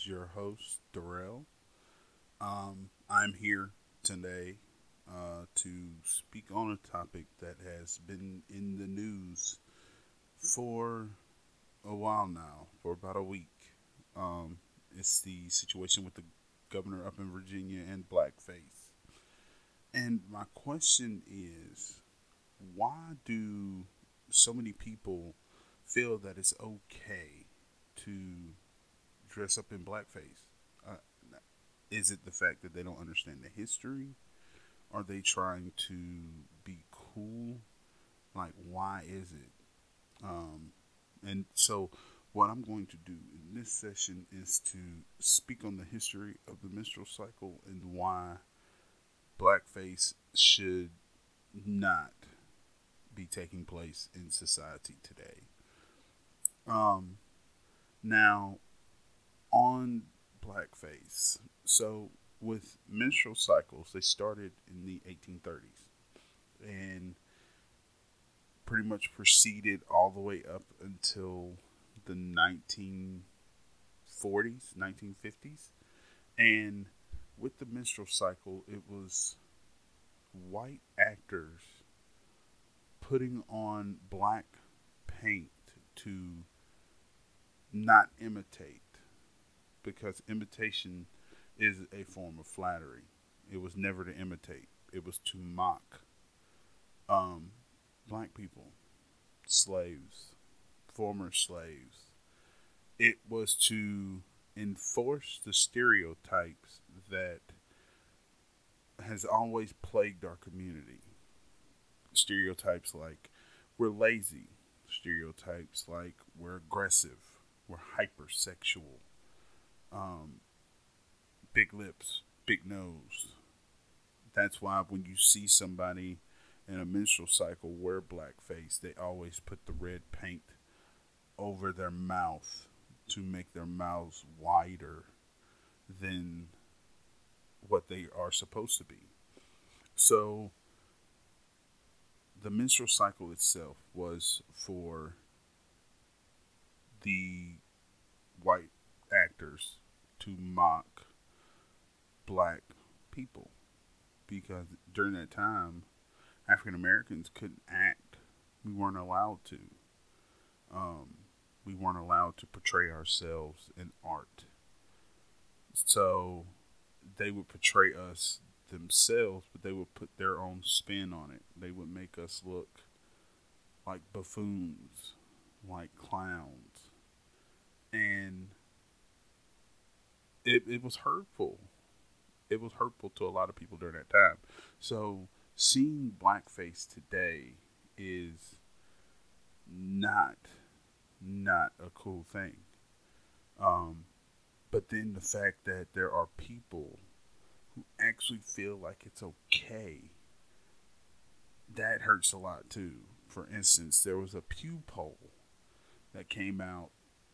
is your host, Darrell. Um, I'm here today uh, to speak on a topic that has been in the news for a while now, for about a week. Um, it's the situation with the governor up in Virginia and blackface. And my question is why do so many people feel that it's okay to dress up in blackface? Uh, is it the fact that they don't understand the history? Are they trying to be cool? Like, why is it? Um, and so, what I'm going to do in this session is to speak on the history of the minstrel cycle and why blackface should not be taking place in society today. Um, now, on blackface, so with minstrel cycles, they started in the 1830s and pretty much proceeded all the way up until the 1940s, 1950s. And with the minstrel cycle, it was white actors putting on black paint to not imitate because imitation is a form of flattery. It was never to imitate, it was to mock um, black people, slaves, former slaves. It was to enforce the stereotypes that has always plagued our community. Stereotypes like we're lazy, stereotypes like we're aggressive, we're hypersexual, um, big lips, big nose. That's why when you see somebody in a minstrel cycle wear blackface, they always put the red paint over their mouth to make their mouths wider than what they are supposed to be. So the minstrel cycle itself was for the white actors to mock black people because during that time African Americans couldn't act. We weren't allowed to. Um, we weren't allowed to portray ourselves in art. So they would portray us themselves, but they would put their own spin on it. They would make us look like buffoons, like clowns. And it, it was hurtful. It was hurtful to a lot of people during that time. So seeing blackface today is not not a cool thing. Um, but then the fact that there are people who actually feel like it's okay, that hurts a lot too. For instance, there was a Pew poll that came out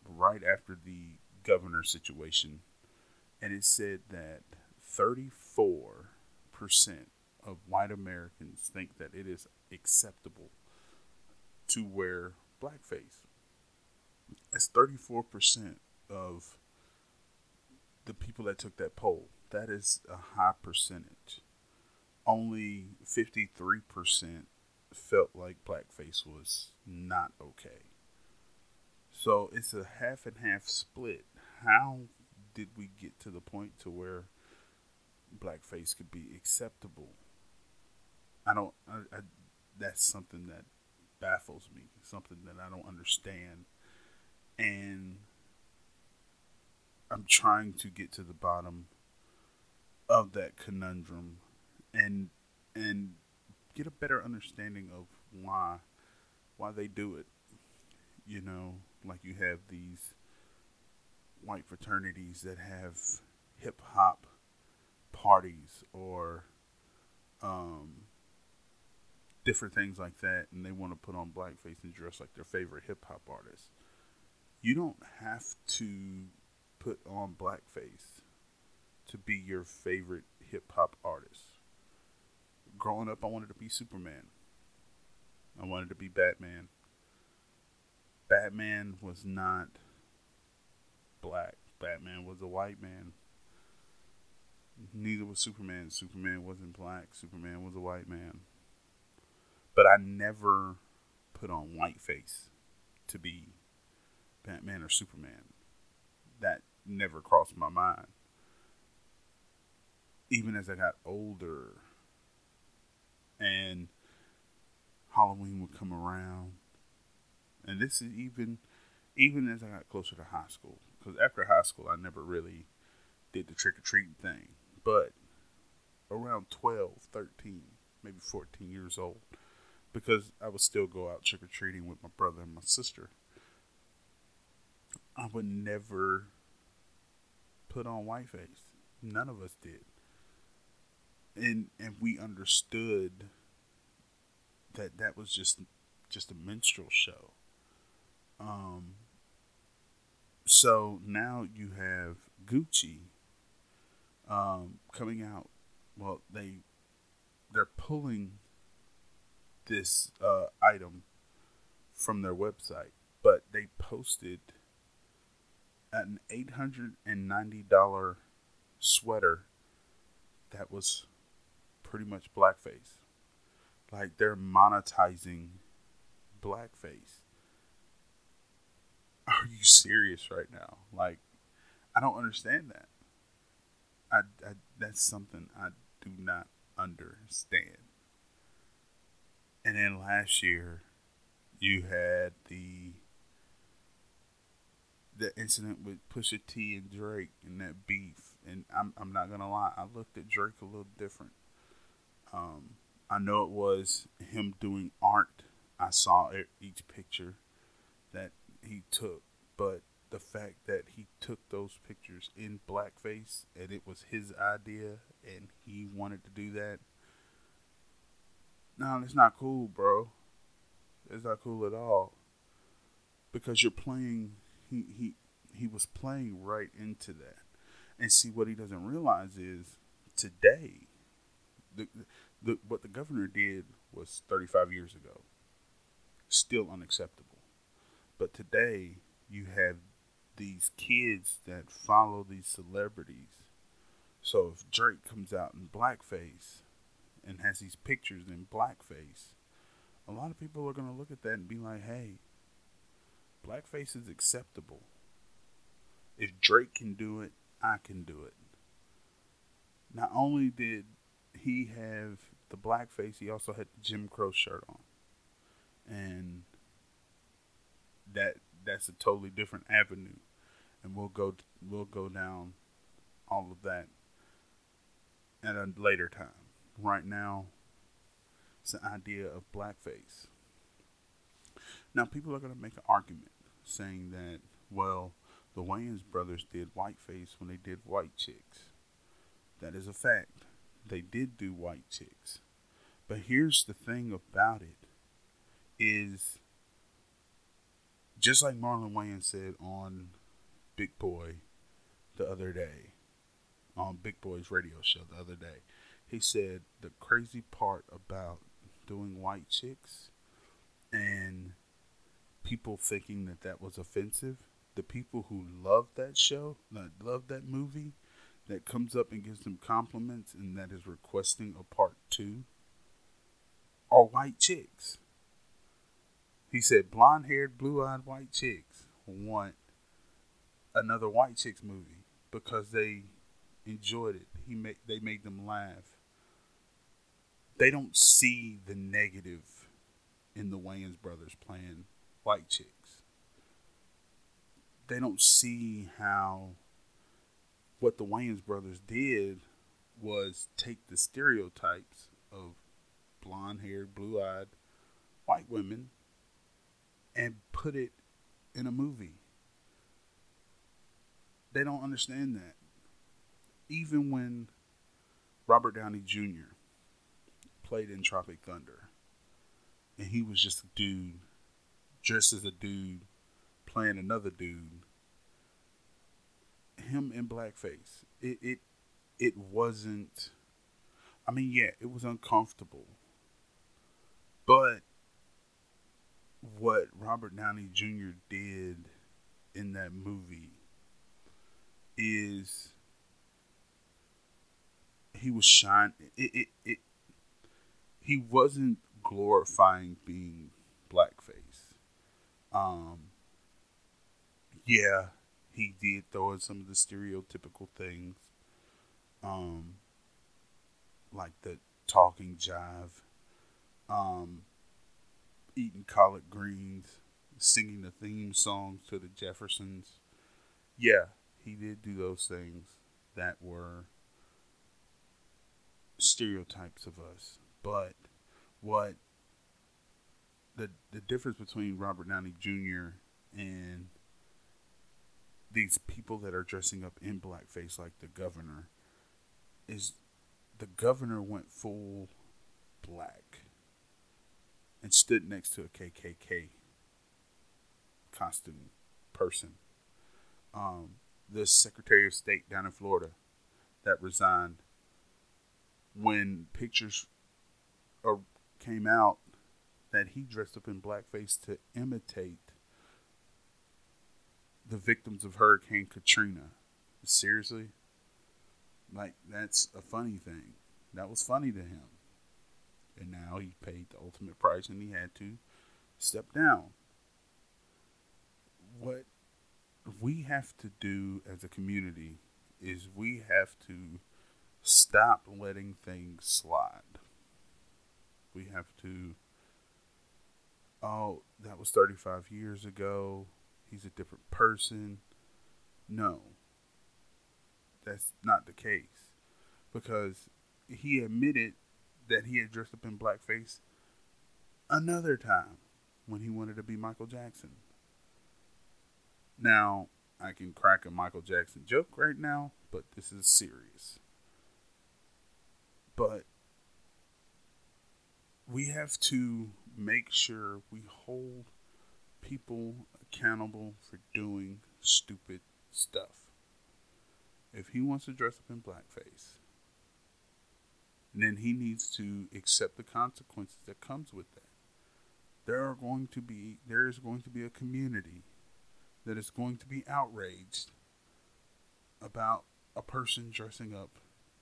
right after the governor situation, and it said that 34% of white Americans think that it is acceptable to wear blackface. That's 34% of the people that took that poll. That is a high percentage. Only 53% felt like blackface was not okay. So it's a half and half split. How did we get to the point to where blackface could be acceptable? I don't. I, I, that's something that baffles me. Something that I don't understand, and I'm trying to get to the bottom of that conundrum, and and get a better understanding of why why they do it. You know, like you have these white fraternities that have hip hop parties or um, different things like that, and they want to put on blackface and dress like their favorite hip hop artist. You don't have to put on blackface to be your favorite hip hop artist. Growing up, I wanted to be Superman. I wanted to be Batman. Batman was not black. Batman was a white man. Neither was Superman. Superman wasn't black. Superman was a white man. But I never put on white face to be Batman or Superman. That never crossed my mind. Even as I got older and Halloween would come around, and this is even even as I got closer to high school. Because after high school, I never really did the trick or treating thing. But around 12, 13, maybe 14 years old, because I would still go out trick or treating with my brother and my sister. I would never put on white face. None of us did. And and we understood that that was just just a minstrel show. Um so now you have Gucci um, coming out. Well, they they're pulling this uh, item from their website, but they posted an eight hundred and ninety dollar sweater that was pretty much blackface. Like they're monetizing blackface. Are you serious right now? Like, I don't understand that. I, I that's something I do not understand. And then last year, you had the the incident with Pusha T and Drake and that beef. And I'm I'm not gonna lie, I looked at Drake a little different. Um, I know it was him doing art. I saw each picture that he took, but the fact that he took those pictures in blackface and it was his idea and he wanted to do that. No, it's not cool, bro. It's not cool at all. Because you're playing he he he was playing right into that. And see what he doesn't realize is today the, the what the governor did was 35 years ago. Still unacceptable. But today you have these kids that follow these celebrities. So if Drake comes out in blackface and has these pictures in blackface, a lot of people are going to look at that and be like, hey, blackface is acceptable. If Drake can do it, I can do it. Not only did he have the blackface, he also had the Jim Crow shirt on. And that that's a totally different avenue, and we'll go we'll go down all of that at a later time. Right now, it's the idea of blackface. Now, people are going to make an argument saying that, well, the Wayans brothers did whiteface when they did white chicks. That is a fact. They did do white chicks. But here's the thing about it is just like Marlon Wayans said on Big Boy the other day, on Big Boy's radio show the other day, he said the crazy part about doing white chicks and people thinking that that was offensive, the people who love that show, that love that movie, that comes up and gives them compliments and that is requesting a part two, are white chicks. He said blonde haired, blue eyed white chicks want another white chicks movie because they enjoyed it. He made they made them laugh. They don't see the negative in the Wayans brothers playing white chicks. They don't see how what the Wayans brothers did was take the stereotypes of blonde haired, blue eyed white women and put it in a movie. They don't understand that. Even when Robert Downey Jr. played in Tropic Thunder, and he was just a dude, dressed as a dude, playing another dude, him in blackface, it, it, it wasn't. I mean, yeah, it was uncomfortable, but what Robert Downey Jr. did in that movie is he was shine it, it, it he wasn't glorifying being blackface. Um yeah, he did throw in some of the stereotypical things. Um like the talking jive. Um eating collard greens, singing the theme songs to the Jeffersons. Yeah, he did do those things that were stereotypes of us. But what the the difference between Robert Downey Jr. and these people that are dressing up in blackface like the governor is the governor went full black and stood next to a KKK costume person. Um, the Secretary of State down in Florida that resigned when pictures came out that he dressed up in blackface to imitate the victims of Hurricane Katrina. Seriously? Like, that's a funny thing. That was funny to him. Paid the ultimate price and he had to step down. What we have to do as a community is we have to stop letting things slide. We have to, oh, that was 35 years ago. He's a different person. No, that's not the case. Because he admitted that he had dressed up in blackface another time when he wanted to be Michael Jackson. Now, I can crack a Michael Jackson joke right now, but this is serious. But we have to make sure we hold people accountable for doing stupid stuff. If he wants to dress up in blackface, then he needs to accept the consequences that comes with that. There are going to be there is going to be a community that is going to be outraged about a person dressing up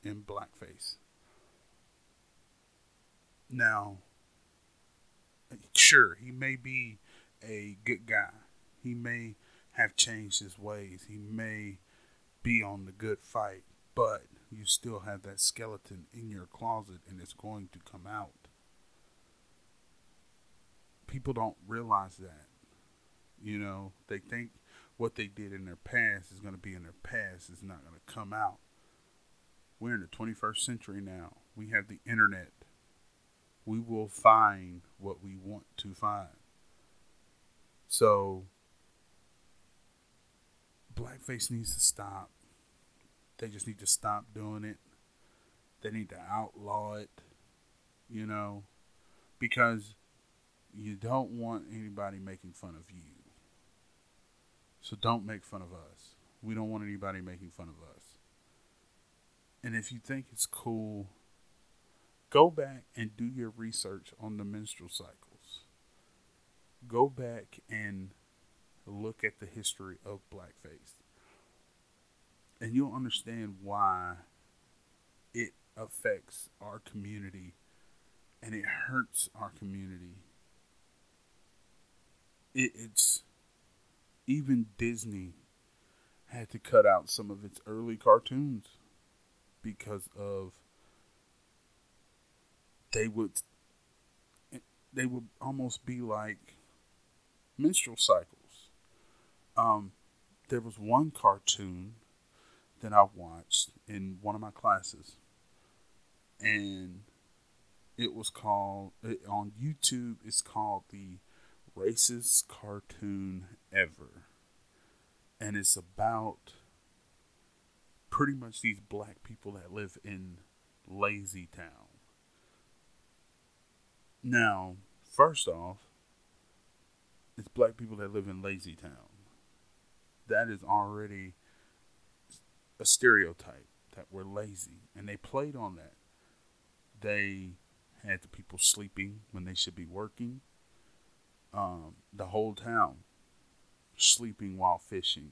in blackface. Now, sure, he may be a good guy. He may have changed his ways. He may be on the good fight, but you still have that skeleton in your closet and it's going to come out. People don't realize that. You know, they think what they did in their past is going to be in their past, it's not going to come out. We're in the 21st century now. We have the internet. We will find what we want to find. So, blackface needs to stop. They just need to stop doing it. They need to outlaw it, you know, because you don't want anybody making fun of you. So don't make fun of us. We don't want anybody making fun of us. And if you think it's cool, go back and do your research on the minstrel cycles. Go back and look at the history of blackface and you'll understand why it affects our community and it hurts our community. It, it's even Disney had to cut out some of its early cartoons because of they would they would almost be like minstrel cycles. Um, there was one cartoon that I watched in one of my classes, and it was called on YouTube. It's called the racist cartoon ever, and it's about pretty much these black people that live in Lazy Town. Now, first off, it's black people that live in Lazy Town. That is already a stereotype that we're lazy, and they played on that. They had the people sleeping when they should be working. Um, the whole town sleeping while fishing,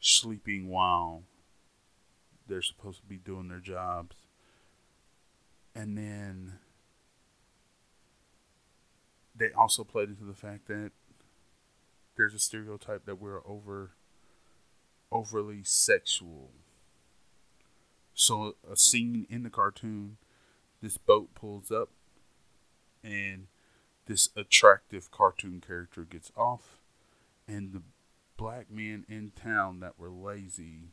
sleeping while they're supposed to be doing their jobs. And then they also played into the fact that there's a stereotype that we're over overly sexual. So a scene in the cartoon, this boat pulls up and this attractive cartoon character gets off and the black men in town that were lazy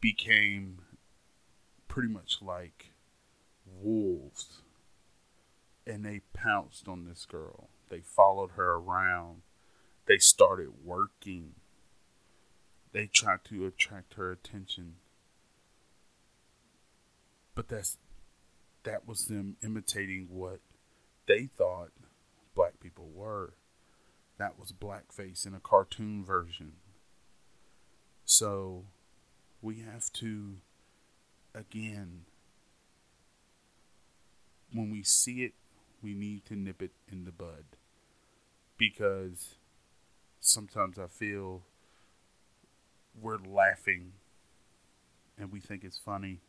became pretty much like wolves and they pounced on this girl. They followed her around. They started working. They tried to attract her attention. But that's that was them imitating what they thought black people were. That was blackface in a cartoon version. So we have to again when we see it we need to nip it in the bud because sometimes I feel we're laughing and we think it's funny,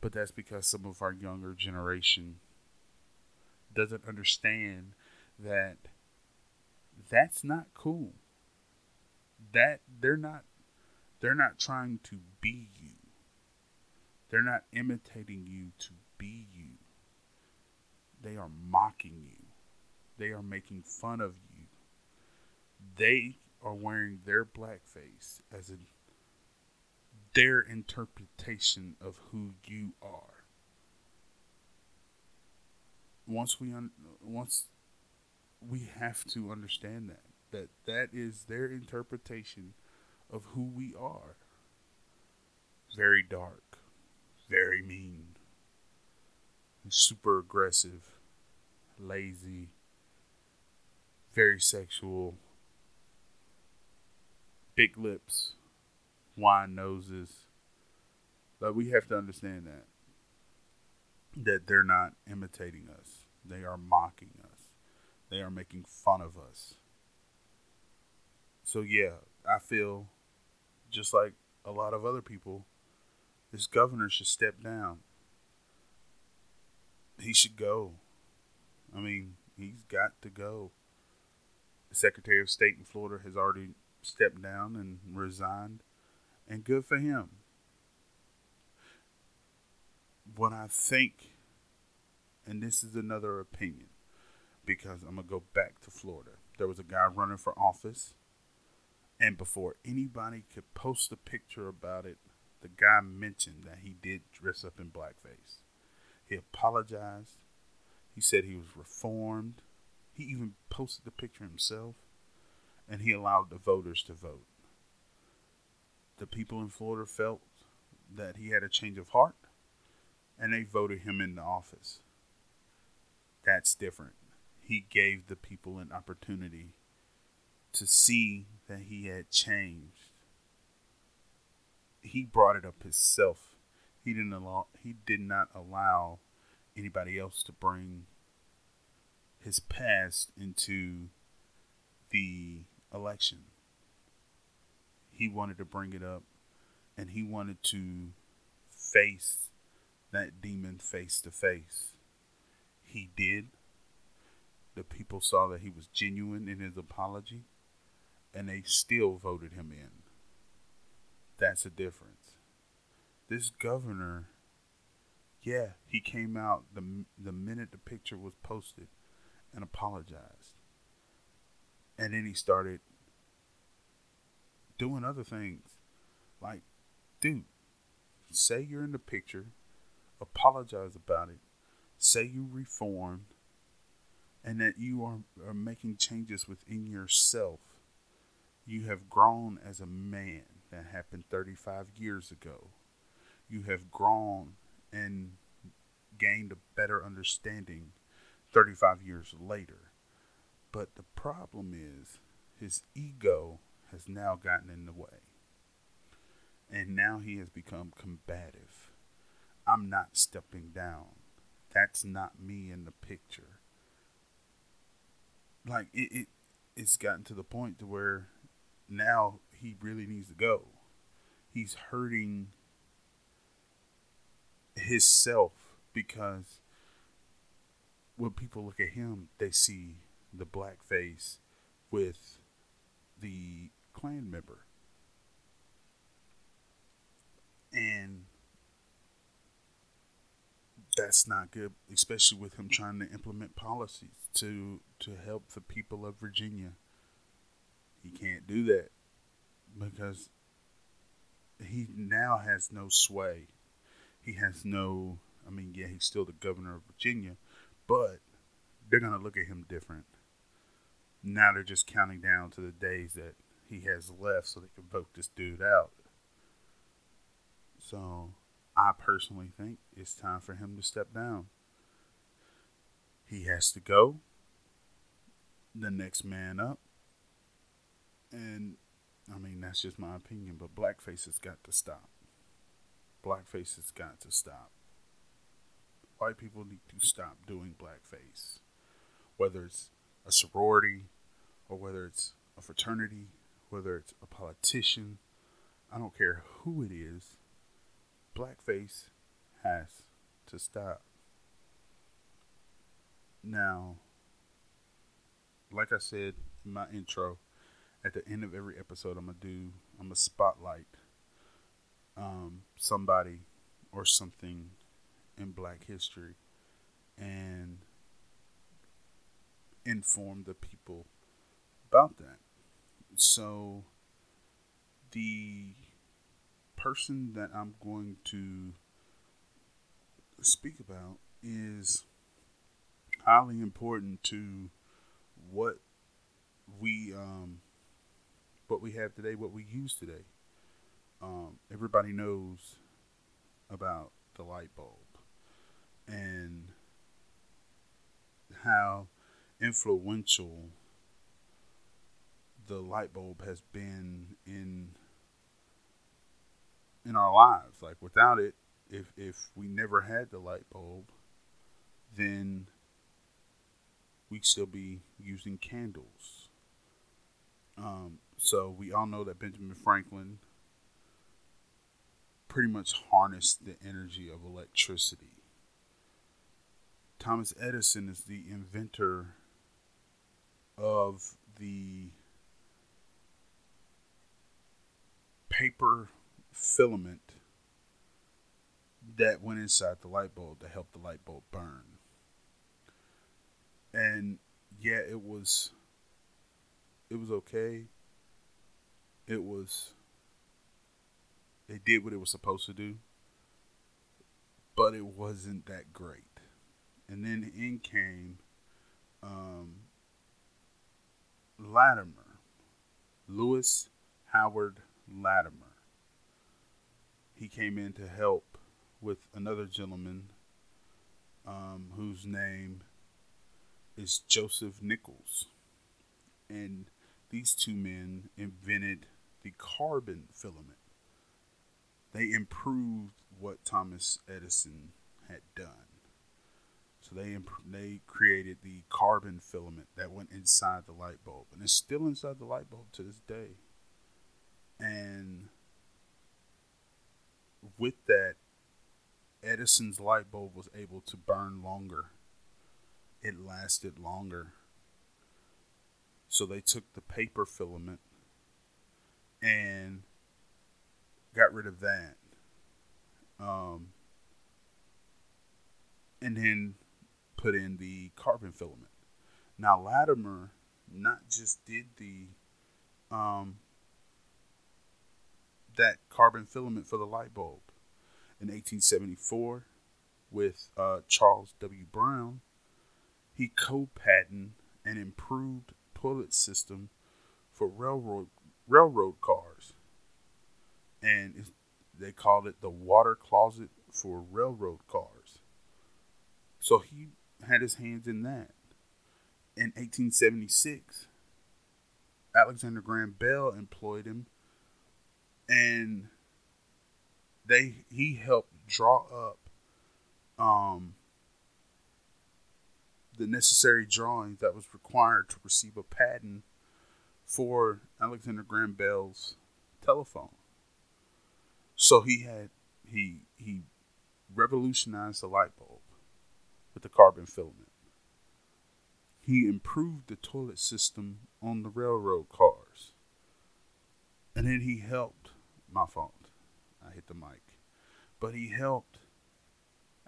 but that's because some of our younger generation doesn't understand that that's not cool. That they're not they're not trying to be you. They're not imitating you to be you. They are mocking you. They are making fun of you. They are wearing their blackface as in their interpretation of who you are. Once we un- once we have to understand that that that is their interpretation of who we are. Very dark, very mean, super aggressive, lazy, very sexual, big lips, wine noses. But we have to understand that that they're not imitating us. They are mocking us. They are making fun of us. So yeah, I feel just like a lot of other people, this governor should step down he should go. I mean, he's got to go. The Secretary of State in Florida has already stepped down and resigned, and good for him. What I think, and this is another opinion, because I'm going to go back to Florida. There was a guy running for office, and before anybody could post a picture about it, the guy mentioned that he did dress up in blackface. He apologized. He said he was reformed. He even posted the picture himself. And he allowed the voters to vote. The people in Florida felt that he had a change of heart and they voted him into office. That's different. He gave the people an opportunity to see that he had changed. He brought it up himself he didn't allow he did not allow anybody else to bring his past into the election. He wanted to bring it up and he wanted to face that demon face to face. He did. The people saw that he was genuine in his apology and they still voted him in. That's a difference this governor, yeah, he came out the the minute the picture was posted and apologized, and then he started doing other things, like, dude, say you're in the picture, apologize about it, say you reformed, and that you are, are making changes within yourself. You have grown as a man. That happened 35 years ago you have grown and gained a better understanding 35 years later. But the problem is his ego has now gotten in the way. And now he has become combative. I'm not stepping down. That's not me in the picture. like it, it it's gotten to the point to where now he really needs to go. He's hurting his self because when people look at him, they see the black face with the Klan member. And that's not good, especially with him trying to implement policies to to help the people of Virginia. He can't do that because he now has no sway. He has no I mean, yeah, he's still the governor of Virginia, but they're to look at him different. Now they're just counting down to the days that he has left so they can vote this dude out. So I personally think it's time for him to step down. He has to go. The next man up. And I mean, that's just my opinion, but blackface has got to stop. Blackface has got to stop. White people need to stop doing blackface. Whether it's a sorority or whether it's a fraternity, whether it's a politician, I don't care who it is blackface has to stop. Now, like I said in my intro, at the end of every episode, I'm gonna do I'm gonna spotlight um, somebody or something in Black history and inform the people about that. So, the person that I'm going to speak about is highly important to what we um, what we have today, what we use today. Um, everybody knows about the light bulb and how influential the light bulb has been in in our lives. Like without it, if if we never had the light bulb, then we'd still be using candles. Um, so we all know that Benjamin Franklin pretty much harnessed the energy of electricity. Thomas Edison is the inventor of the paper filament that went inside the light bulb to help the light bulb burn. And yeah, it was it was okay. It was it did what it was supposed to do, but it wasn't that great. And then in came um, Latimer, Lewis Howard Latimer he came in to help with another gentleman um, whose name is Joseph Nichols. And these two men invented the carbon filament. They improved what Thomas Edison had done. So they imp- they created the carbon filament that went inside the light bulb, and it's still inside the light bulb to this day. And with that, Edison's light bulb was able to burn longer. It lasted longer. So they took the paper filament and got rid of that. Um, and then put in the carbon filament. Now Latimer not just did the um, that carbon filament for the light bulb. In 1874, with uh, Charles W. Brown, he co-patented an improved pullet system for railroad railroad cars, and they called it the water closet for railroad cars. So he had his hands in that. In 1876, Alexander Graham Bell employed him and they he helped draw up um, the necessary drawings that was required to receive a patent for Alexander Graham Bell's telephone. So he had he he revolutionized the light bulb with the carbon filament. He improved the toilet system on the railroad cars. And then he helped my fault. I hit the mic. But he helped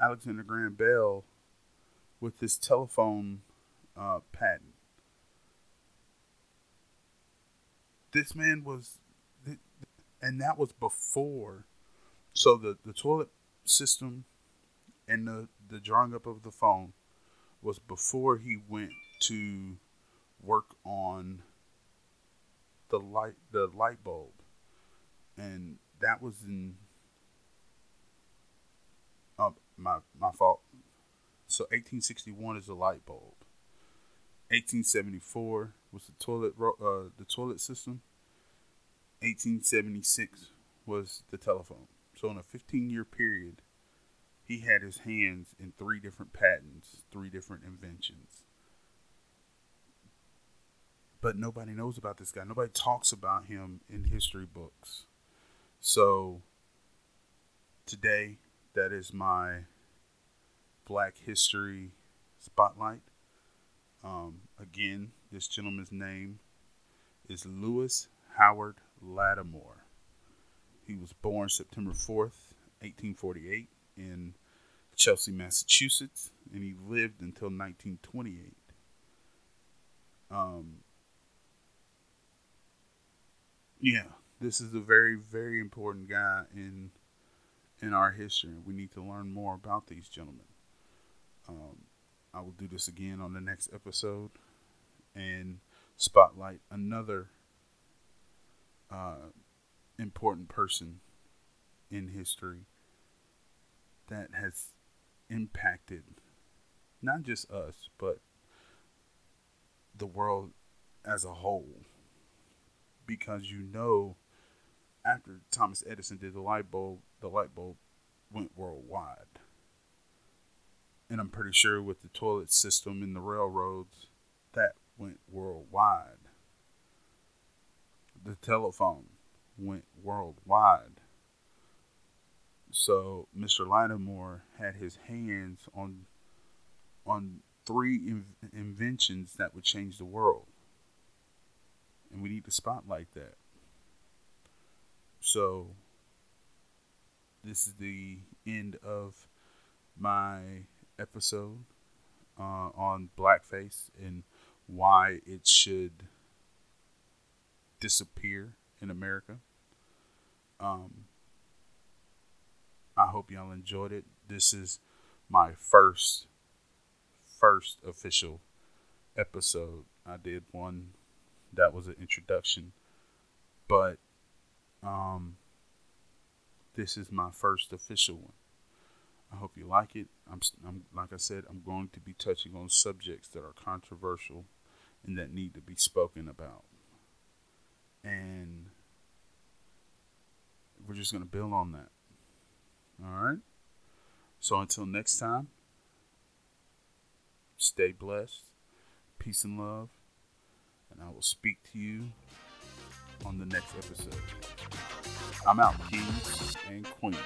Alexander Graham Bell with his telephone uh, patent. This man was, and that was before. So the, the toilet system and the, the drawing up of the phone was before he went to work on the light the light bulb and that was in uh, my my fault so 1861 is the light bulb 1874 was the toilet uh, the toilet system 1876 was the telephone so in a 15 year period he had his hands in three different patents, three different inventions. But nobody knows about this guy. Nobody talks about him in history books. So today, that is my Black History Spotlight. Um, again, this gentleman's name is Lewis Howard Lattimore. He was born September 4th, 1848 in Chelsea, Massachusetts, and he lived until 1928. Um, yeah, this is a very, very important guy in in our history. We need to learn more about these gentlemen. Um, I will do this again on the next episode and spotlight another uh, important person in history that has impacted not just us, but the world as a whole. Because you know, after Thomas Edison did the light bulb, the light bulb went worldwide. And I'm pretty sure with the toilet system and the railroads, that went worldwide. The telephone went worldwide. So Mr. Lattimore had his hands on on three in- inventions that would change the world, and we need to spotlight that. So this is the end of my episode uh, on blackface and why it should disappear in America. Um, I hope y'all enjoyed it. This is my first first official episode. I did one that was an introduction, but um this is my first official one. I hope you like it. I'm, I'm like I said, I'm going to be touching on subjects that are controversial and that need to be spoken about. And we're just going to build on that. All right. So until next time, stay blessed, peace and love, and I will speak to you on the next episode. I'm out, kings and queens.